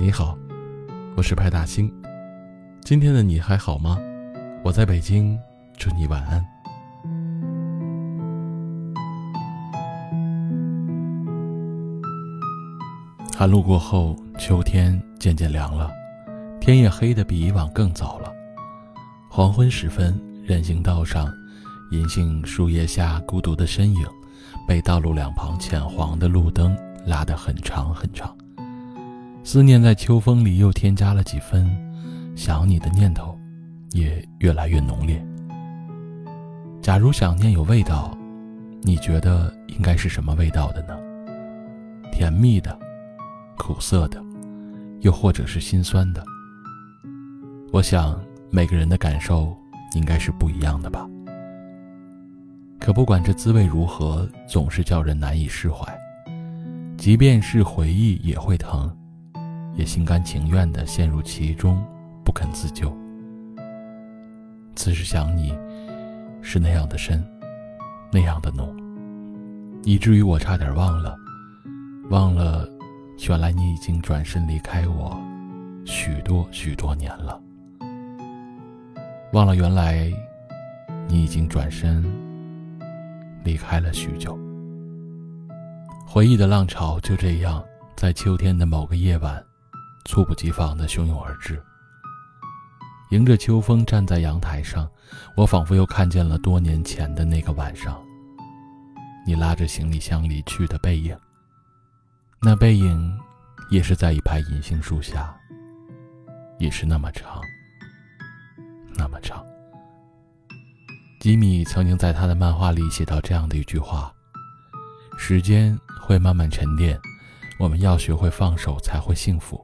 你好，我是派大星。今天的你还好吗？我在北京，祝你晚安。寒露过后，秋天渐渐凉了，天也黑的比以往更早了。黄昏时分，人行道上，银杏树叶下孤独的身影，被道路两旁浅黄的路灯拉得很长很长。思念在秋风里又添加了几分，想你的念头也越来越浓烈。假如想念有味道，你觉得应该是什么味道的呢？甜蜜的，苦涩的，又或者是心酸的？我想每个人的感受应该是不一样的吧。可不管这滋味如何，总是叫人难以释怀。即便是回忆也会疼。也心甘情愿地陷入其中，不肯自救。此时想你，是那样的深，那样的浓，以至于我差点忘了，忘了，原来你已经转身离开我许多许多年了。忘了原来，你已经转身离开了许久。回忆的浪潮就这样在秋天的某个夜晚。猝不及防的汹涌而至，迎着秋风站在阳台上，我仿佛又看见了多年前的那个晚上。你拉着行李箱离去的背影，那背影也是在一排银杏树下，也是那么长，那么长。吉米曾经在他的漫画里写到这样的一句话：“时间会慢慢沉淀，我们要学会放手，才会幸福。”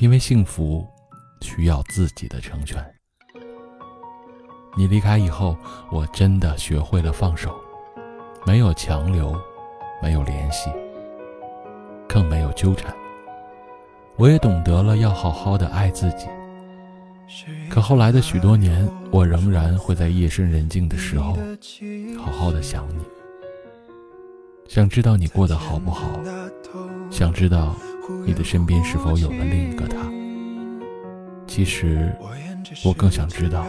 因为幸福需要自己的成全。你离开以后，我真的学会了放手，没有强留，没有联系，更没有纠缠。我也懂得了要好好的爱自己。可后来的许多年，我仍然会在夜深人静的时候，好好的想你，想知道你过得好不好，想知道。你的身边是否有了另一个他？其实，我更想知道，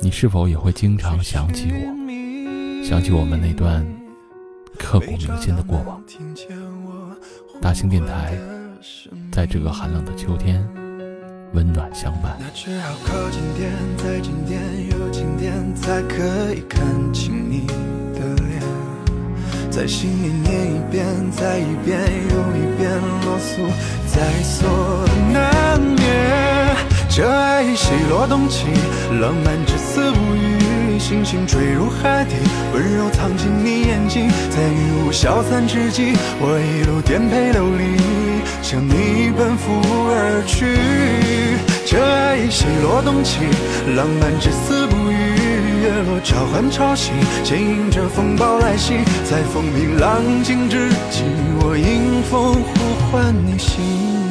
你是否也会经常想起我，想起我们那段刻骨铭心的过往。大兴电台，在这个寒冷的秋天，温暖相伴。在心里念一遍，再一遍又一遍，落俗在所难免。这爱已稀落冬季，浪漫至死不渝，星星坠入海底，温柔藏进你眼睛。在云雾消散之际，我一路颠沛流离，向你奔赴而去。日落冬季，浪漫至死不渝。月落召唤潮汐，牵引着风暴来袭，在风平浪静之际，我迎风呼唤你心。